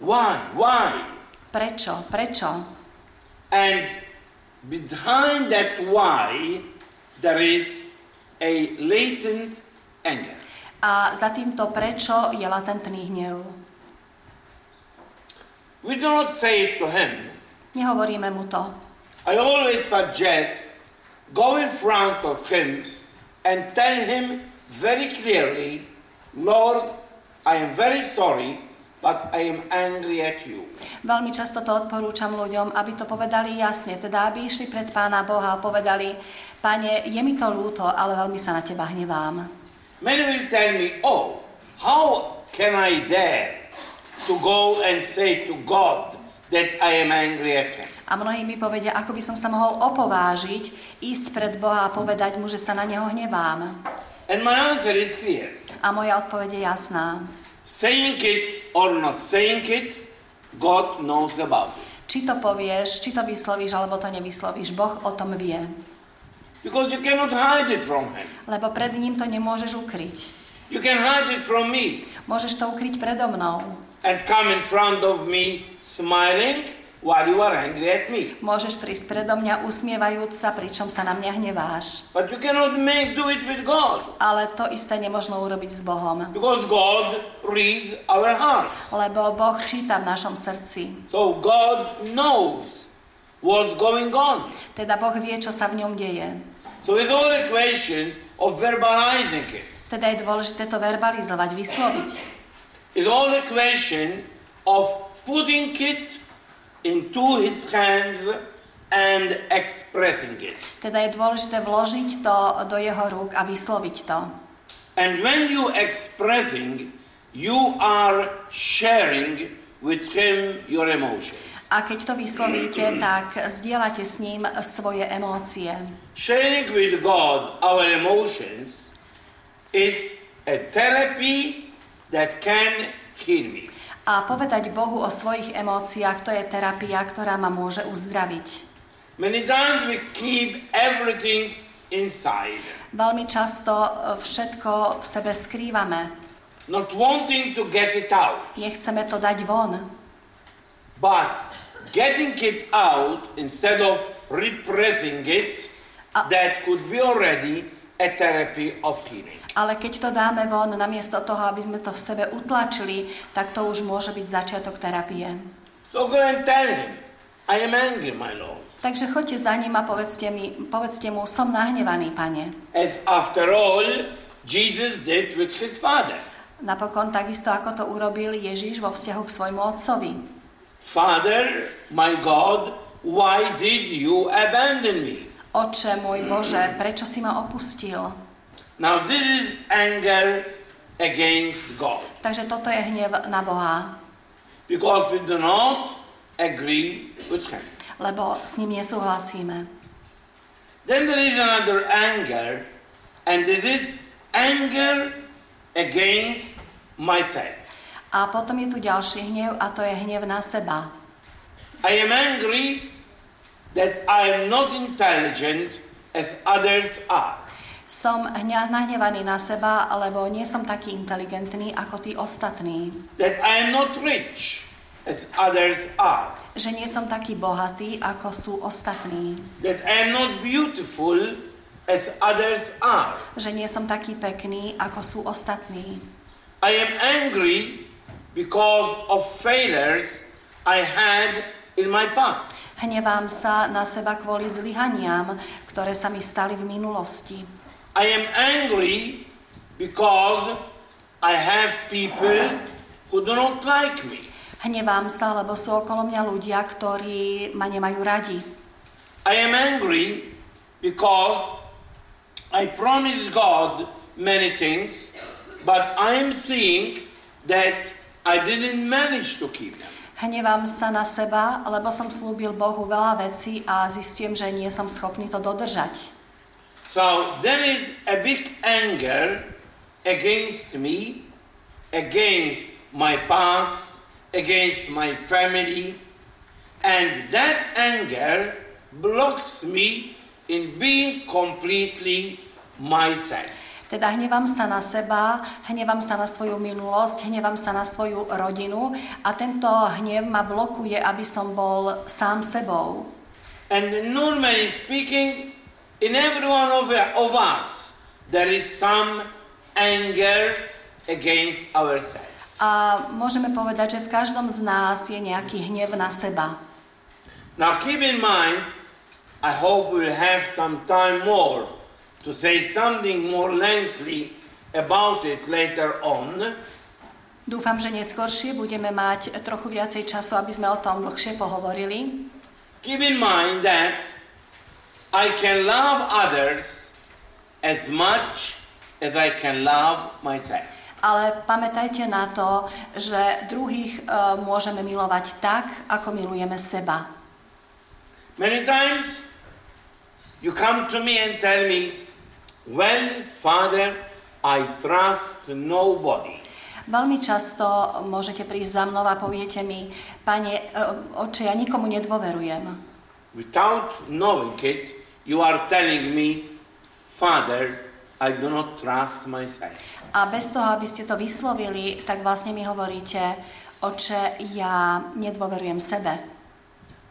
Why? Why? Prečo? Prečo? And behind that why, there is a latent anger. A za týmto prečo je latentný hnev. We do not say it to him. Nehovoríme mu to. I always suggest go in front of him and tell him very clearly, Lord, I am very sorry but I am angry at you. Veľmi často to odporúčam ľuďom, aby to povedali jasne, teda aby išli pred Pána Boha a povedali, Pane, je mi to ľúto, ale veľmi sa na Teba hnevám. Many will tell me, oh, how can I dare to go and say to God that I am angry at him? A mnohí mi povedia, ako by som sa mohol opovážiť, ísť pred Boha a povedať mu, že sa na Neho hnevám. And my answer is clear. A moja odpoveď je jasná. Saying it or not saying it, God knows about it. Či to povieš, či to vyslovíš, alebo to nevyslovíš, Boh o tom vie. Because you cannot hide it from him. Lebo pred ním to nemôžeš ukryť. You can hide it from me Môžeš to ukryť predo mnou. and come in front of me smiling while you are angry at me. Môžeš prísť predo mňa usmievajúc sa, pričom sa na mňa hneváš. But you cannot make do it with God. Ale to isté nemožno urobiť s Bohom. Because God reads our hearts. Lebo Boh číta v našom srdci. So God knows what's going on. Teda Boh vie, čo sa v ňom deje. So it's all a question of verbalizing it. Teda je dôležité to verbalizovať, vysloviť. It's all a question of putting it into his hands and expressing it. Teda je dôležité vložiť to do jeho rúk a vysloviť to. And when you expressing, you are sharing with him your emotions. A keď to vyslovíte, (clears throat) tak zdieľate s ním svoje emócie. Sharing with God our emotions is a therapy that can heal me. A povedať Bohu o svojich emóciách, to je terapia, ktorá ma môže uzdraviť. Many times we keep everything inside, Veľmi často e, všetko v sebe skrývame. not wanting to get it out. Nechceme to dať von. But getting it out instead of repressing it, Uh, that could be already a therapy of healing. Ale keď to dáme von, namiesto toho, aby sme to v sebe utlačili, tak to už môže byť začiatok terapie. So go and tell him, I am angry, my Lord. Takže choďte za ním a povedzte, mi, povedzte mu, som nahnevaný, pane. As after all, Jesus did with his father. Napokon takisto, ako to urobil Ježiš vo vzťahu k svojmu otcovi. Father, my God, why did you abandon me? Oče môj Bože, prečo si ma opustil? Now this is anger against God. Takže toto je hnev na Boha, Because we do not agree with him. lebo s ním nesúhlasíme. Then there is another anger, and this is anger against myself. A potom je tu ďalší hnev a to je hnev na seba. I am angry that I am not intelligent as others are. Som hňa, nahnevaný na seba, lebo nie som taký inteligentný ako tí ostatní. That I am not rich as others are. Že nie som taký bohatý, ako sú ostatní. That I am not beautiful as others are. Že nie som taký pekný, ako sú ostatní. I am angry because of failures I had in my past. Hnevám sa na seba kvôli zlyhaniam, ktoré sa mi stali v minulosti. I am angry because I have people who do not like me. Hnevám sa, lebo sú okolo mňa ľudia, ktorí ma nemajú radi. I am angry because I promised God many things, but I am seeing that I didn't manage to keep them. Hnevám sa na seba, lebo som slúbil Bohu veľa vecí a zistujem, že nie som schopný to dodržať. So there is a big anger against me, against my past, against my family, and that anger blocks me in being completely myself. Teda hnevám sa na seba, hnevám sa na svoju minulosť, hnevám sa na svoju rodinu a tento hnev ma blokuje, aby som bol sám sebou. And normally speaking, in every one of, of us, there is some anger against ourselves. A môžeme povedať, že v každom z nás je nejaký hnev na seba. Now keep in mind, I hope we'll have some time more to say something more lengthy about it later on. Dúfam, že neskôršie budeme mať trochu viacej času, aby sme o tom dlhšie pohovorili. Keep in mind that I can love others as much as I can love myself. Ale pamätajte na to, že druhých uh, môžeme milovať tak, ako milujeme seba. Many times you come to me and tell me, Well, Father, I trust nobody. Veľmi často môžete prísť za mnou a poviete mi, pane, e, oče, ja nikomu nedôverujem. Without knowing it, you are telling me, Father, I do not trust myself. A bez toho, aby ste to vyslovili, tak vlastne mi hovoríte, oče, ja nedôverujem sebe.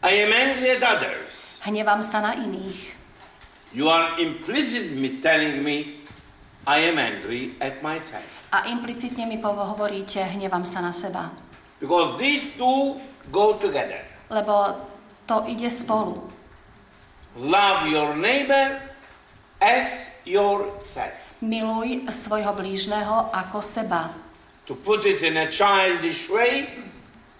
I am angry at others. Hnevám sa na iných. You are implicitly telling me, I am angry at myself. A implicitne mi hovoríte, hnevám sa na seba. Because these two go together. Lebo to ide spolu. Love your neighbor as yourself. Miluj svojho blížneho ako seba. To put it in a childish way,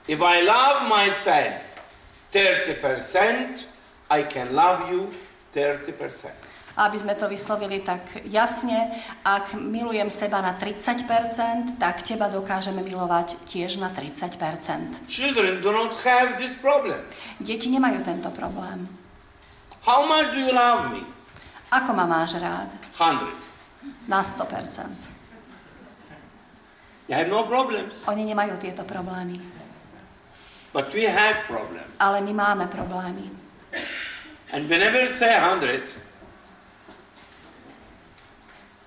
if I love myself 30%, I can love you 30%. Aby sme to vyslovili tak jasne, ak milujem seba na 30%, tak teba dokážeme milovať tiež na 30%. Children do not have this problem. Deti nemajú tento problém. How much do you love me? Ako ma máš rád? 100. Na 100%. You have no problems. Oni nemajú tieto problémy. But we have problems. Ale my máme problémy. And we never say 100,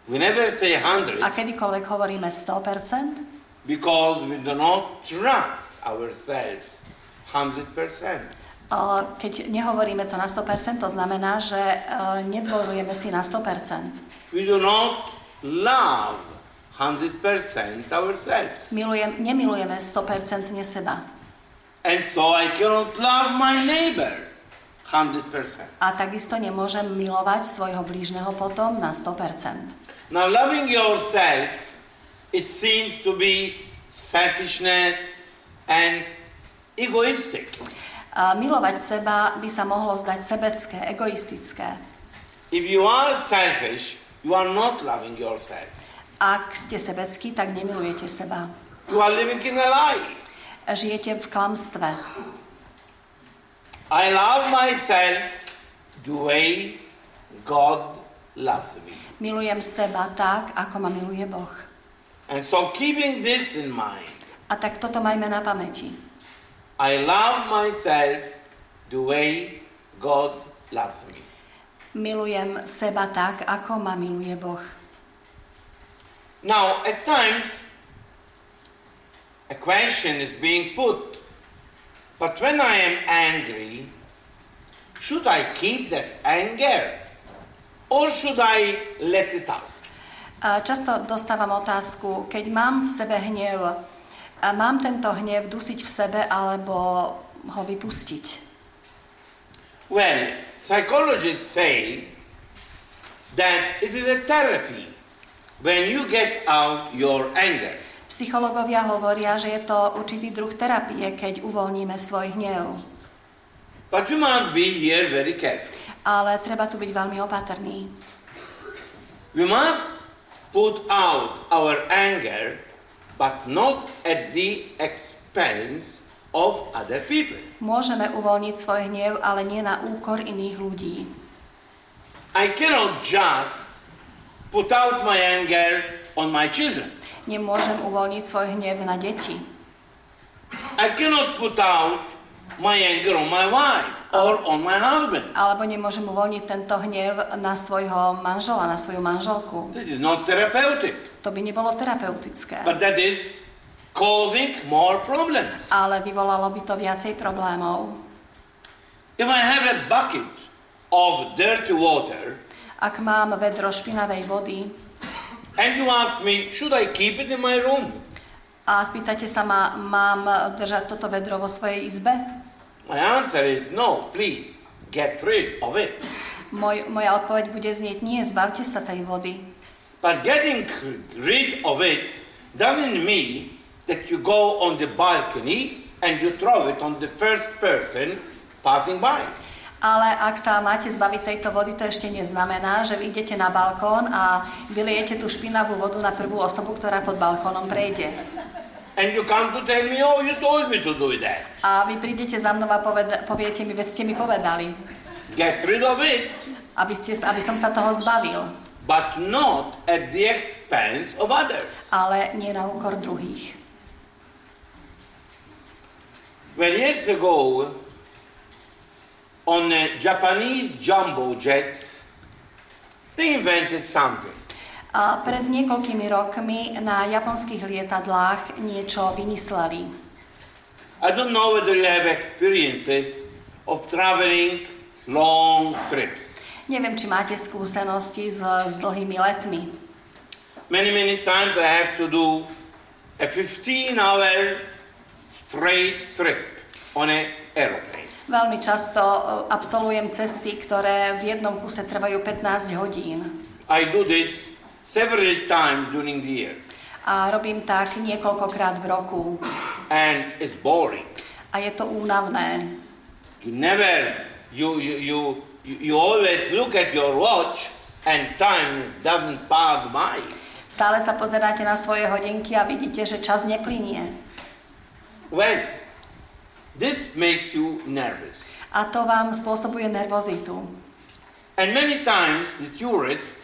we never say 100 A kedykoľvek hovoríme 100%, because we do not trust ourselves 100%. Keď nehovoríme to na 100%, to znamená, že uh, nedôverujeme si na 100%. We do not love 100% ourselves. Milujem, nemilujeme 100% seba. And so I cannot love my neighbor 100%. A takisto nemôžem milovať svojho blížneho potom na 100%. Now, loving yourself, it seems to be selfishness and egoistic. A milovať seba by sa mohlo zdať sebecké, egoistické. If you are selfish, you are not loving yourself. Ak ste sebeckí, tak nemilujete seba. You are living in a lie. Žijete v klamstve. I love myself the way God loves me. Milujem seba tak, ako ma miluje Boh. And so, keeping this in mind, A tak toto majme na pamäti. I love myself the way God loves me. Milujem seba tak, ako ma miluje Boh. Now, at times, a question is being put, but when I am angry, should I keep that anger or should I let it out? Často dostávam otázku, keď mám v sebe hnev, a mám tento hnev dusiť v sebe alebo ho vypustiť? Well, psychologists say that it is a therapy when you get out your anger. Psychológovia hovoria, že je to určitý druh terapie, keď uvoľníme svoj hnev. But we must be here very careful. Ale treba tu byť veľmi opatrný. We must put out our anger, but not at the expense of other people. Môžeme uvoľniť svoj hnev, ale nie na úkor iných ľudí. I cannot just put out my anger on my children. Nemôžem uvoľniť svoj hnev na deti. I cannot put out my anger on my wife or on my husband. Alebo nemôžem uvoľniť tento hnev na svojho manžela, na svoju manželku. That is not therapeutic, To by nebolo terapeutické. but that is causing more problems. Ale vyvolalo by to viacej problémov. If I have a bucket of dirty water Ak mám vedro špinavej vody and you ask me, should I keep it in my room? a spýtate sa ma, mám držať toto vedro vo svojej izbe? My answer is no, please get rid of it. Moj, moja odpoveď bude znieť nie, zbavte sa tej vody. But getting rid of it doesn't mean that you go on the balcony and you throw it on the first person passing by. Ale ak sa máte zbaviť tejto vody, to ešte neznamená, že vy idete na balkón a vylijete tú špinavú vodu na prvú osobu, ktorá pod balkónom prejde. And you come to tell me, oh, you told me to do that. A vy prídete za mnou a poveda- poviete mi, veď ste mi povedali, Get rid of it, aby, ste, aby som sa toho zbavil, but not at the expense of others. ale nie na úkor druhých. Well, years ago, on Japanese jumbo jets, they invented something. A pred niekoľkými rokmi na japonských lietadlách niečo vymysleli. I don't know whether you have experiences of traveling long trips. Neviem, či máte skúsenosti s, s dlhými letmi. Many, many times I have to do a 15 hour straight trip on an aeroplane. Veľmi často e, absolvujem cesty, ktoré v jednom kuse trvajú 15 hodín. I do this several times during the year, A robím tak niekoľkokrát v roku. and it's boring. A je to únavné. You never, you, you, you, you you always look at your watch and time doesn't pass by. Stále sa pozeráte na svoje hodinky a vidíte, že čas neplynie. Well, this makes you nervous. A to vám spôsobuje nervozitu. And many times the tourist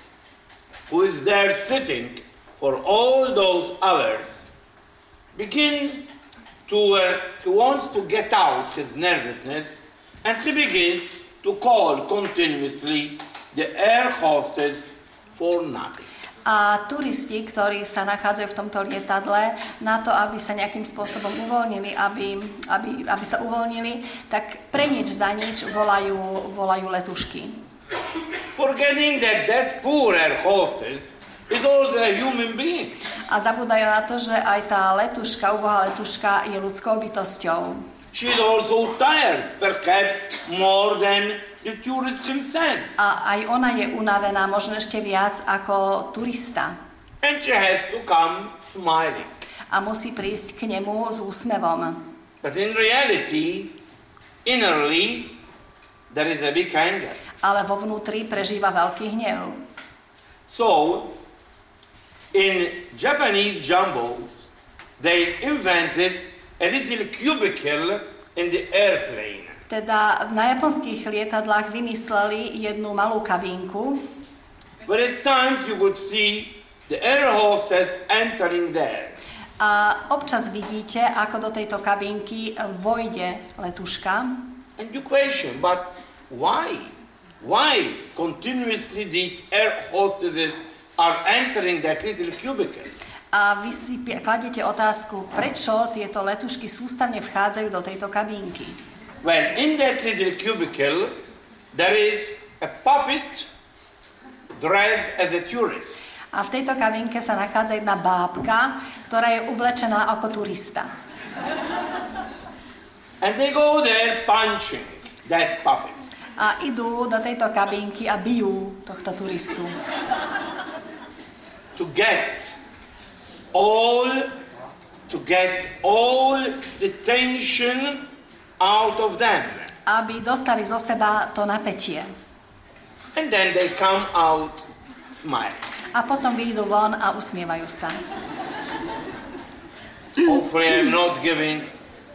who is there sitting for all those hours begin to, uh, he wants to get out his nervousness and he begins to call continuously the air hostess for nothing. A turisti, ktorí sa nachádzajú v tomto lietadle, na to, aby sa nejakým spôsobom uvoľnili, aby, aby, aby sa uvoľnili, tak pre nič za nič volajú, volajú letušky. Forgetting that that poor air hostess is also a human being. A zabúdajú na to, že aj tá letuška, ubohá letuška je ľudskou bytosťou. She is also tired, perhaps more than the tourist himself. A aj ona je unavená, možno ešte viac ako turista. And she has to come smiling. A musí prísť k nemu s úsmevom. But in reality, innerly, there is a big anger. Ale vo vnútri prežíva veľký hnev. So, in Japanese jumbos, they invented a little cubicle in the airplane. Teda na japonských lietadlách vymysleli jednu malú kabínku, But at times you would see the air hostess entering there. A občas vidíte, ako do tejto kabinky vojde letuška And you question, but why? Why continuously these air hostesses are entering that little cubicle? A vy si kladete otázku, prečo tieto letušky sústavne vchádzajú do tejto kabinky. Well, in that little cubicle, there is a puppet dressed as a tourist. A v tejto kabinke sa nachádza jedna bábka, ktorá je oblečená ako turista. And they go there punching that puppet. A idú do tejto kabinky a bijú tohto turistu. to get all to get all the tension out of them. Aby dostali zo seba to napätie. And then they come out smiling. A potom vyjdú von a usmievajú sa. Hopefully I'm not giving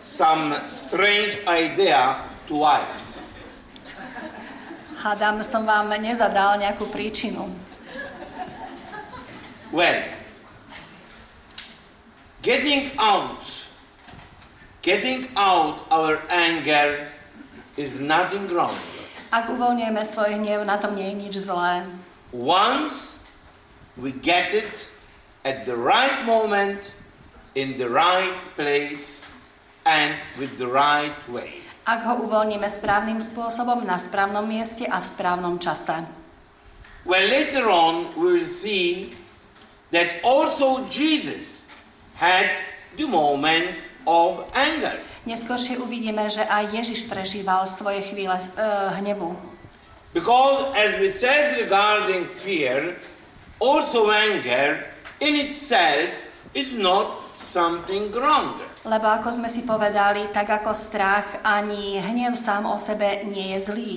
some strange idea to wives. Hádam, som vám nezadal nejakú príčinu. Well, getting out, getting out our anger is nothing wrong. Ak uvoľňujeme svoj hnev, na tom nie je nič zlé. Once we get it at the right moment, in the right place, and with the right way. Ak ho uvoľníme správnym spôsobom, na správnom mieste a v správnom čase. Well, later on, we will see that also Jesus had the moments of anger. Neskôršie uvidíme, že aj Ježiš prežíval svoje chvíle uh, hnevu. Because, as we said regarding fear, also anger in itself is not something wrong. Lebo ako sme si povedali, tak ako strach, ani hnev sám o sebe nie je zlý.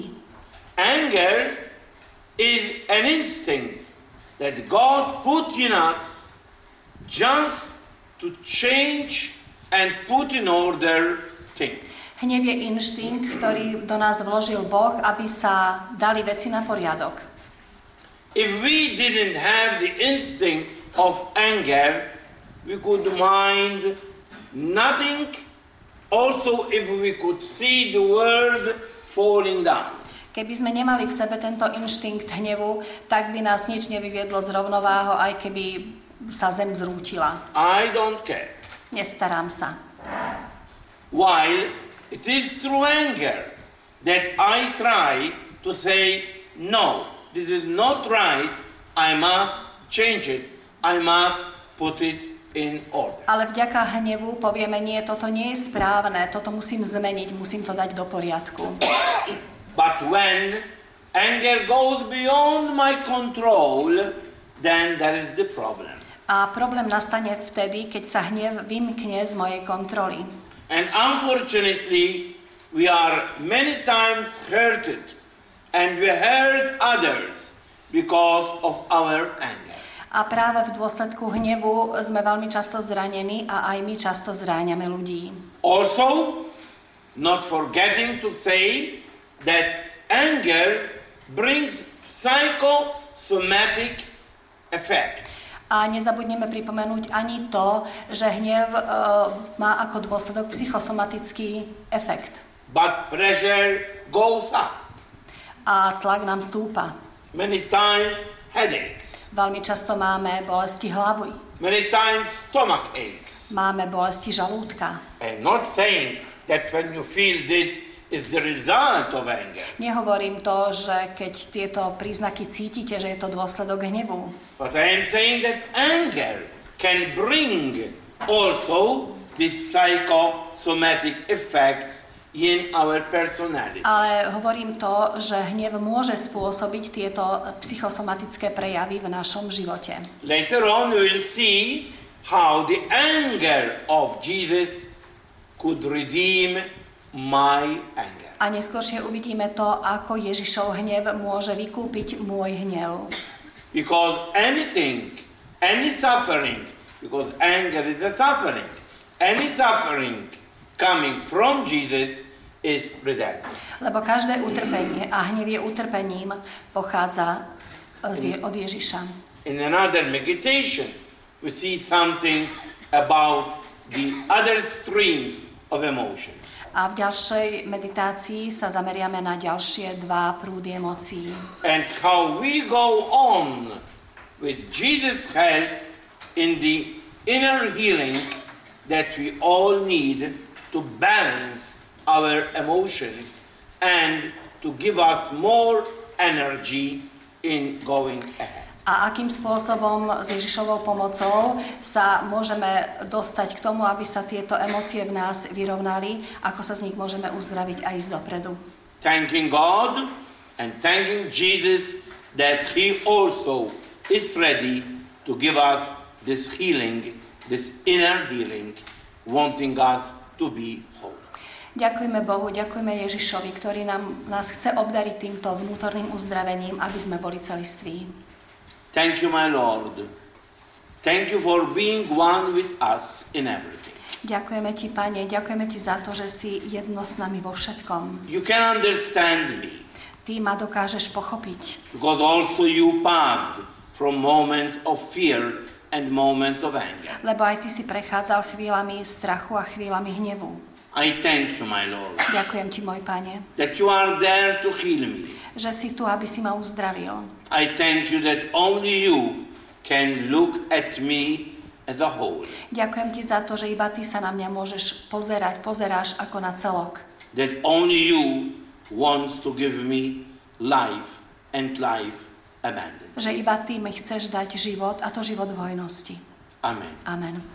Anger is an instinct that God put in us just to change and put in order things. Hnev je inštinkt, ktorý do nás vložil Boh, aby sa dali veci na poriadok. If we didn't have the instinct of anger, we could mind nothing. Also, if we could see the world falling down. Keby sme nemali v sebe tento inštinkt hnevu, tak by nás nič nevyviedlo z rovnováho, aj keby sa zem zrútila. I don't care. Nestarám sa. While it is through anger that I try to say, no, this is not right, I must change it, I must put it in order. Ale vďaka hnevu povieme, nie, toto nie je správne, toto musím zmeniť, musím to dať do poriadku. (coughs) But when anger goes beyond my control, then there is the problem. A problém nastane vtedy, keď sa hnev vymkne z mojej kontroly. And unfortunately, we are many times hurted and we hurt others because of our anger. A práve v dôsledku hnevu sme veľmi často zranení a aj my často zráňame ľudí. Also, not forgetting to say that anger brings psychosomatic effect. A nezabudneme pripomenúť ani to, že hnev e, má ako dôsledok psychosomatický efekt. But pressure goes up. A tlak nám stúpa. Many times headaches. Veľmi často máme bolesti hlavy. Many times stomach aches. Máme bolesti žalúdka. I'm not saying that when you feel this is the result of anger. Nehovorím to, že keď tieto príznaky cítite, že je to dôsledok hnevu. But I am saying that anger can bring also these psychosomatic effects in our personality. Ale hovorím to, že hnev môže spôsobiť tieto psychosomatické prejavy v našom živote. Later on we will see how the anger of Jesus could redeem my anger. A neskôršie uvidíme to, ako Ježišov hnev môže vykúpiť môj hnev. Because anything, any suffering, because anger is a suffering, any suffering coming from Jesus is redemption. Lebo každé utrpenie, a hnev je utrpením, pochádza z, od Ježiša. In another meditation, we see something about the other streams of emotion. A v ďalšej meditácii sa zameriame na ďalšie dva prúdy emócií. And how we go on with Jesus' help in the inner healing that we all need to balance our emotions and to give us more energy in going ahead. A akým spôsobom s Ježišovou pomocou sa môžeme dostať k tomu, aby sa tieto emócie v nás vyrovnali, ako sa z nich môžeme uzdraviť a ísť dopredu. Thanking God and thanking Jesus that He also is ready to give us this healing, this inner healing, wanting us to be whole. Ďakujeme Bohu, ďakujeme Ježišovi, ktorý nám, nás chce obdariť týmto vnútorným uzdravením, aby sme boli celiství. Thank you, my Lord. Thank you for being one with us in everything. Ďakujeme ti, Pane, ďakujeme ti za to, že si jedno s nami vo všetkom. You can understand me Ty ma dokážeš pochopiť, because also you passed from moments of fear and moments of anger. lebo aj ty si prechádzal chvíľami strachu a chvíľami hnevu. I thank you, my Lord, Ďakujem ti, môj Pane, that you are there to heal me. že si tu, aby si ma uzdravil. I thank you that only you can look at me as a whole. Ďakujem ti za to, že iba ty sa na mňa môžeš pozerať, pozeráš ako na celok. That only you wants to give me life and life abundant. Že iba ty mi chceš dať život a to život v hojnosti. Amen. Amen.